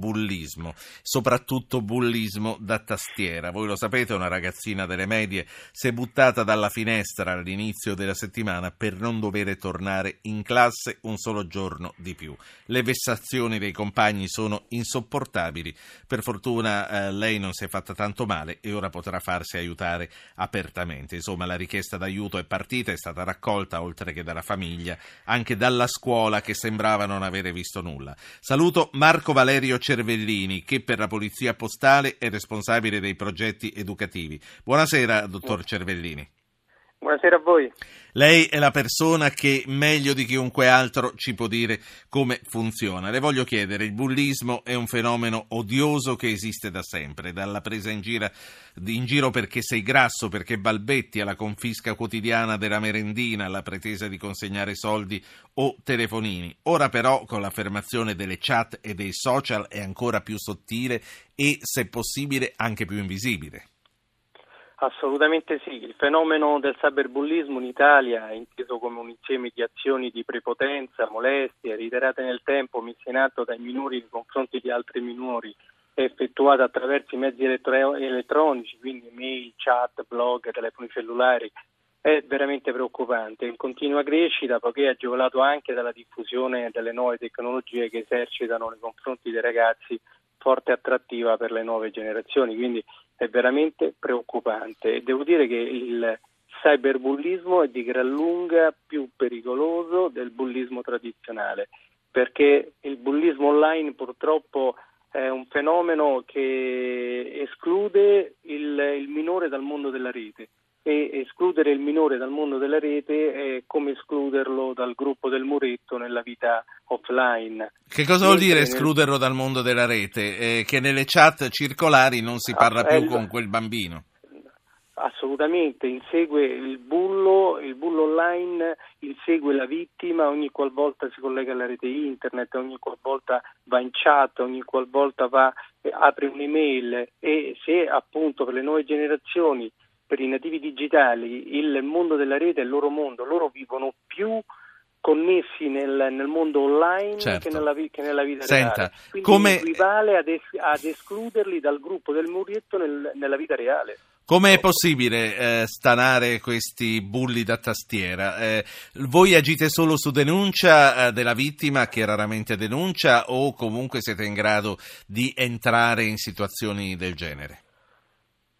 cyberbullismo, soprattutto bullismo da tastiera. Voi lo sapete, una ragazzina delle medie si è buttata dalla finestra all'inizio della settimana per non dover tornare in classe un solo giorno di più. Le vessazioni dei compagni sono insopportabili. Per fortuna eh, lei non si è fatta tanto male e ora potrà farsi aiutare apertamente. Insomma, la richiesta d'aiuto è partita, è stata raccolta oltre che dalla famiglia, anche dalla scuola che sembrava non avere visto nulla. Saluto Marco Valerio Cervellini, che per la Polizia Postale è responsabile dei progetti educativi. Buonasera, dottor Cervellini. Buonasera a voi. Lei è la persona che meglio di chiunque altro ci può dire come funziona. Le voglio chiedere, il bullismo è un fenomeno odioso che esiste da sempre, dalla presa in, gira, in giro perché sei grasso, perché balbetti, alla confisca quotidiana della merendina, alla pretesa di consegnare soldi o telefonini. Ora però, con l'affermazione delle chat e dei social, è ancora più sottile e, se possibile, anche più invisibile. Assolutamente sì, il fenomeno del cyberbullismo in Italia inteso come un insieme di azioni di prepotenza, molestie, reiterate nel tempo, messe in atto dai minori nei confronti di altri minori, effettuate attraverso i mezzi elettro- elettronici, quindi mail, chat, blog, telefoni cellulari, è veramente preoccupante, in continua crescita poiché è agevolato anche dalla diffusione delle nuove tecnologie che esercitano nei confronti dei ragazzi forte attrattiva per le nuove generazioni, quindi è veramente preoccupante. Devo dire che il cyberbullismo è di gran lunga più pericoloso del bullismo tradizionale, perché il bullismo online purtroppo è un fenomeno che esclude il, il minore dal mondo della rete e escludere il minore dal mondo della rete è come escluderlo dal gruppo del muretto nella vita offline. Che cosa vuol dire escluderlo dal mondo della rete? Eh, che nelle chat circolari non si parla ah, più con quel bambino? Assolutamente, insegue il bullo, il bullo online insegue la vittima ogni qualvolta si collega alla rete internet, ogni qualvolta va in chat, ogni qualvolta va, eh, apre un'email e se appunto per le nuove generazioni per i nativi digitali il mondo della rete è il loro mondo, loro vivono più connessi nel, nel mondo online certo. che, nella, che, nella, vita Senta, reale. Quindi come... equivale ad, es, ad, escluderli dal gruppo del Murietto nel, nella vita reale. Come è possibile eh, stanare questi bulli da tastiera? Eh, voi agite solo su denuncia eh, della vittima che raramente denuncia o comunque siete in grado di entrare in situazioni del genere?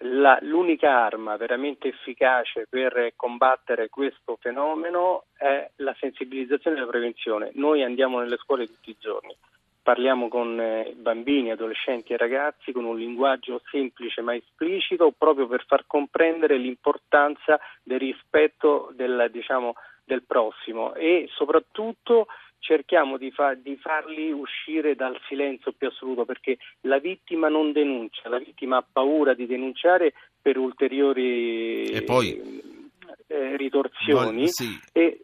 La, l'unica arma veramente efficace per combattere questo fenomeno è la sensibilizzazione e la prevenzione. Noi andiamo nelle scuole tutti i giorni, parliamo con eh, bambini, adolescenti e ragazzi con un linguaggio semplice ma esplicito proprio per far comprendere l'importanza del rispetto del, diciamo, del prossimo e soprattutto cerchiamo di, fa- di, farli uscire dal silenzio più assoluto perché la vittima non denuncia, la vittima ha paura di denunciare per ulteriori poi... eh, ritorsioni. Vol- sì. e,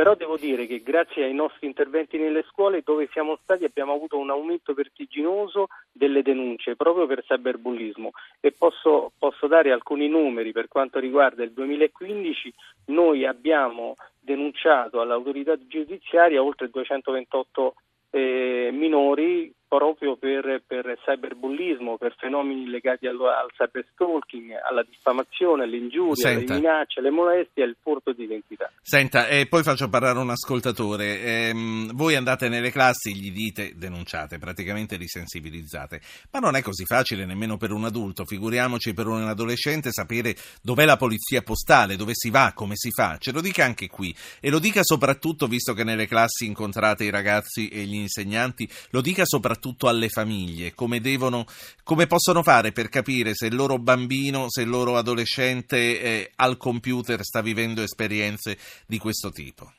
però devo dire che grazie ai nostri interventi nelle scuole dove siamo stati abbiamo avuto un aumento vertiginoso delle denunce proprio per cyberbullismo e posso, posso dare alcuni numeri per quanto riguarda il 2015 noi abbiamo denunciato all'autorità giudiziaria oltre 228 eh, minori proprio per, per, cyberbullismo, per fenomeni legati al, al cyberstalking, alla diffamazione, alle ingiurie, Senta. alle minacce, alle molestie e al furto di identità. Senta, e poi faccio parlare un ascoltatore. Ehm, voi andate nelle classi, gli dite, denunciate, praticamente li sensibilizzate, ma non è così facile nemmeno per un adulto, figuriamoci per un adolescente sapere dov'è la polizia postale, dove si va, come si fa. Ce lo dica anche qui e lo dica soprattutto, visto che nelle classi incontrate i ragazzi e gli insegnanti, lo dica soprattutto soprattutto alle famiglie, come, devono, come possono fare per capire se il loro bambino, se il loro adolescente eh, al computer sta vivendo esperienze di questo tipo.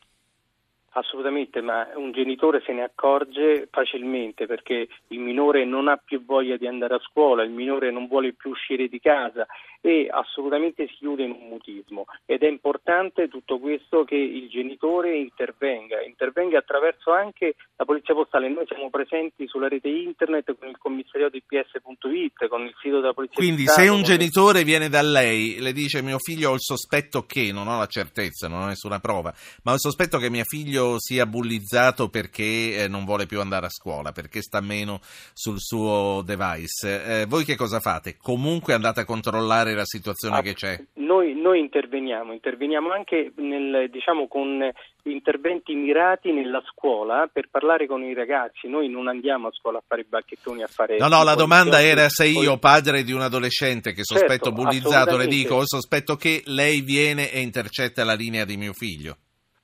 Assolutamente, ma un genitore se ne accorge facilmente perché il minore non ha più voglia di andare a scuola, il minore non vuole più uscire di casa e assolutamente si chiude in un mutismo ed è importante tutto questo che il genitore intervenga, intervenga attraverso anche la polizia postale. Noi siamo presenti sulla rete internet con il commissariato IPS.it, con il sito della polizia Quindi Stato, se un genitore viene da lei, le dice mio figlio ho il sospetto che, non ho la certezza, non ho nessuna prova, ma ho il sospetto che mio figlio figlio sia bullizzato perché eh, non vuole più andare a scuola, perché sta meno sul suo device. Eh, voi che cosa fate? Comunque andate a controllare la situazione ah, che c'è? Noi, noi interveniamo, interveniamo anche nel, diciamo, con interventi mirati nella scuola per parlare con i ragazzi. Noi non andiamo a scuola a fare i bacchettoni, a fare... No, no, la domanda era se io, padre di un adolescente che sospetto certo, bullizzato, le dico, sospetto che lei viene e intercetta la linea di mio figlio.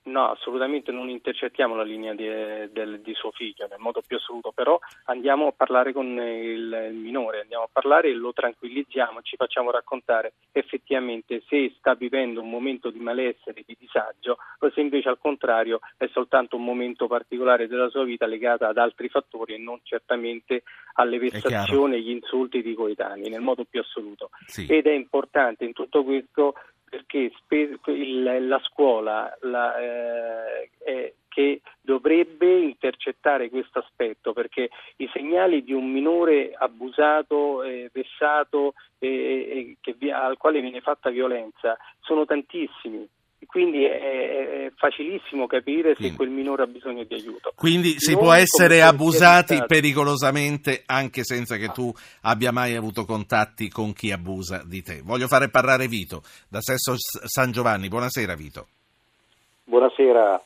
No, assolutamente non intercettiamo la linea di, del, di, suo figlio nel modo più assoluto, però andiamo a parlare con il, il, minore, andiamo a parlare e lo tranquillizziamo, ci facciamo raccontare effettivamente se sta vivendo un momento di malessere, di disagio, o se invece al contrario è soltanto un momento particolare della sua vita legato ad altri fattori e non certamente alle vessazioni e agli insulti di coetanei, nel modo più assoluto. Sì. Ed è importante in tutto questo perché il, la scuola la, eh, è, che dovrebbe intercettare questo aspetto perché i segnali di un minore abusato, eh, vessato, eh, che, al quale viene fatta violenza sono tantissimi quindi è, facilissimo capire se quel minore ha bisogno di aiuto. Quindi si Noi può essere abusati pericolosamente anche senza che tu abbia mai avuto contatti con chi abusa di te. Voglio fare parlare Vito da Sesso San Giovanni. Buonasera Vito. Buonasera.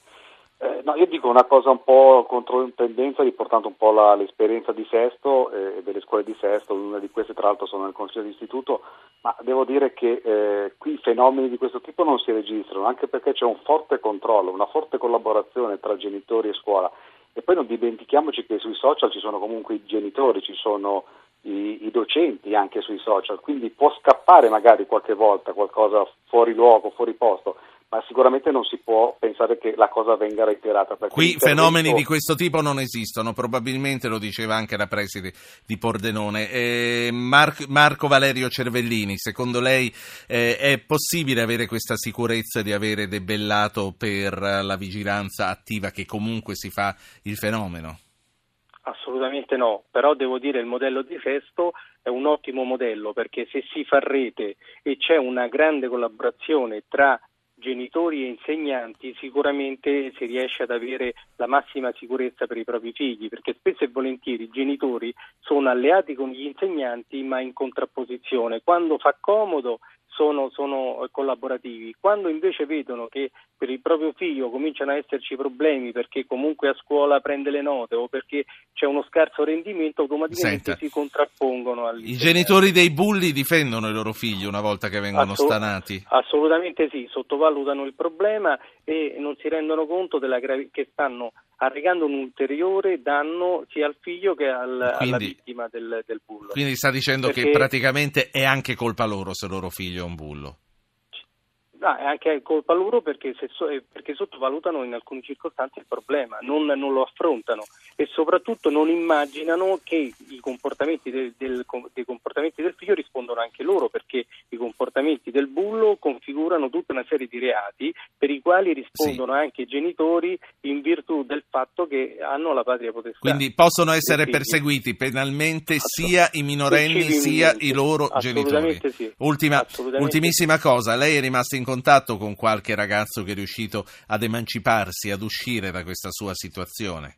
Eh, no, io dico una cosa un po' contro tendenza, riportando un po' la, l'esperienza di Sesto e eh, delle scuole di Sesto, una di queste tra l'altro sono nel Consiglio di Istituto, ma devo dire che eh, qui fenomeni di questo tipo non si registrano, anche perché c'è un forte controllo, una forte collaborazione tra genitori e scuola. E poi non dimentichiamoci che sui social ci sono comunque i genitori, ci sono i, i docenti anche sui social, quindi può scappare magari qualche volta qualcosa fuori luogo, fuori posto ma sicuramente non si può pensare che la cosa venga reiterata. Qui fenomeni di questo tipo non esistono, probabilmente lo diceva anche la preside di Pordenone. Eh, Mar- Marco Valerio Cervellini, secondo lei eh, è possibile avere questa sicurezza di avere debellato per la vigilanza attiva che comunque si fa il fenomeno? Assolutamente no, però devo dire che il modello di Festo è un ottimo modello perché se si fa rete e c'è una grande collaborazione tra genitori e insegnanti sicuramente si riesce ad avere la massima sicurezza per i propri figli, perché spesso e volentieri i genitori sono alleati con gli insegnanti ma in contrapposizione. Quando fa comodo sono, sono, collaborativi. Quando invece vedono che per il proprio figlio cominciano a esserci problemi perché comunque a scuola prende le note o perché c'è uno scarso rendimento, automaticamente Senta, si contrappongono I genitori dei bulli difendono i loro figli una volta che vengono Assolut- stanati? Assolutamente sì, sottovalutano il problema e non si rendono conto gravi- che stanno arrecando un ulteriore danno sia al figlio che al, quindi, alla vittima del, del, bullo. Quindi sta dicendo Perché... che praticamente è anche colpa loro se loro figlio è un bullo. No, è anche colpa loro perché, se, eh, perché, sottovalutano in alcune circostanze il problema, non, non, lo affrontano e soprattutto non immaginano che i comportamenti del, del, dei comportamenti del figlio rispondono anche loro perché i comportamenti del bullo configurano tutta una serie di reati per i quali rispondono sì. anche i genitori in virtù del fatto che hanno la patria potestà. Quindi possono essere perseguiti penalmente sia i minorenni sia i loro genitori. Sì. Ultima, ultimissima cosa, lei è rimasto in contatto con qualche ragazzo che è riuscito ad emanciparsi, ad uscire da questa sua situazione?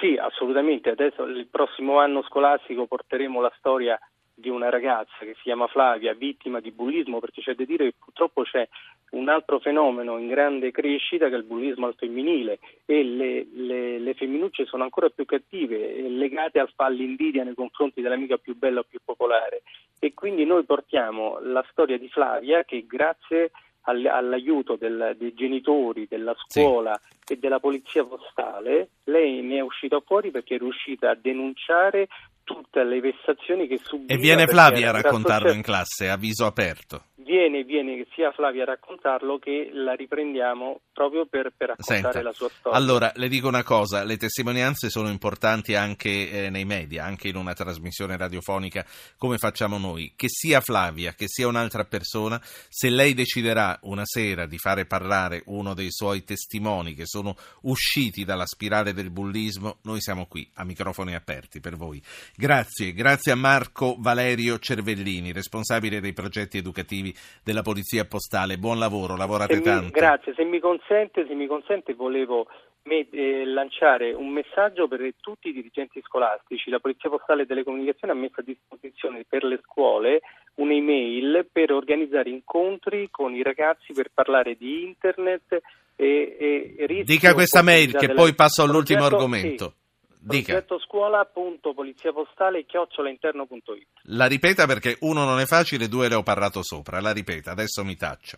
Sì, assolutamente. Adesso il prossimo anno scolastico porteremo la storia di una ragazza che si chiama Flavia, vittima di bullismo, perché c'è da dire che purtroppo c'è un altro fenomeno in grande crescita che è il bullismo al femminile e le, le, le femminucce sono ancora più cattive, legate al, nei confronti dell'amica più bella o più popolare e quindi noi portiamo la storia di Flavia che grazie all'aiuto del, dei genitori, della scuola sì. e della polizia postale, lei ne è uscita fuori perché è riuscita a denunciare tutte le vessazioni che subiva. E viene Flavia a raccontarlo in classe, a viso aperto viene, viene sia Flavia a raccontarlo che la riprendiamo proprio per, per raccontare Senta, la sua storia. Allora, le dico una cosa, le testimonianze sono importanti anche eh, nei media, anche in una trasmissione radiofonica come facciamo noi. Che sia Flavia, che sia un'altra persona, se lei deciderà una sera di fare parlare uno dei suoi testimoni che sono usciti dalla spirale del bullismo, noi siamo qui a microfoni aperti per voi. Grazie, grazie a Marco Valerio Cervellini, responsabile dei progetti educativi della Polizia Postale. Buon lavoro, lavorate se tanto. Mi, grazie, se mi consente, se mi consente volevo me, eh, lanciare un messaggio per tutti i dirigenti scolastici. La Polizia Postale e Telecomunicazioni ha messo a disposizione per le scuole un'email per organizzare incontri con i ragazzi per parlare di internet e, e Dica questa mail che poi passo all'ultimo progetto, argomento. Sì. Dica. Progetto scuola.poliziapostale chiocciolainterno.it La ripeta perché uno non è facile, due le ho parlato sopra. La ripeta, adesso mi taccia.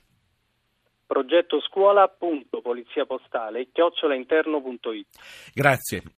Progetto scuola.poliziapostale chiocciolainterno.it Grazie.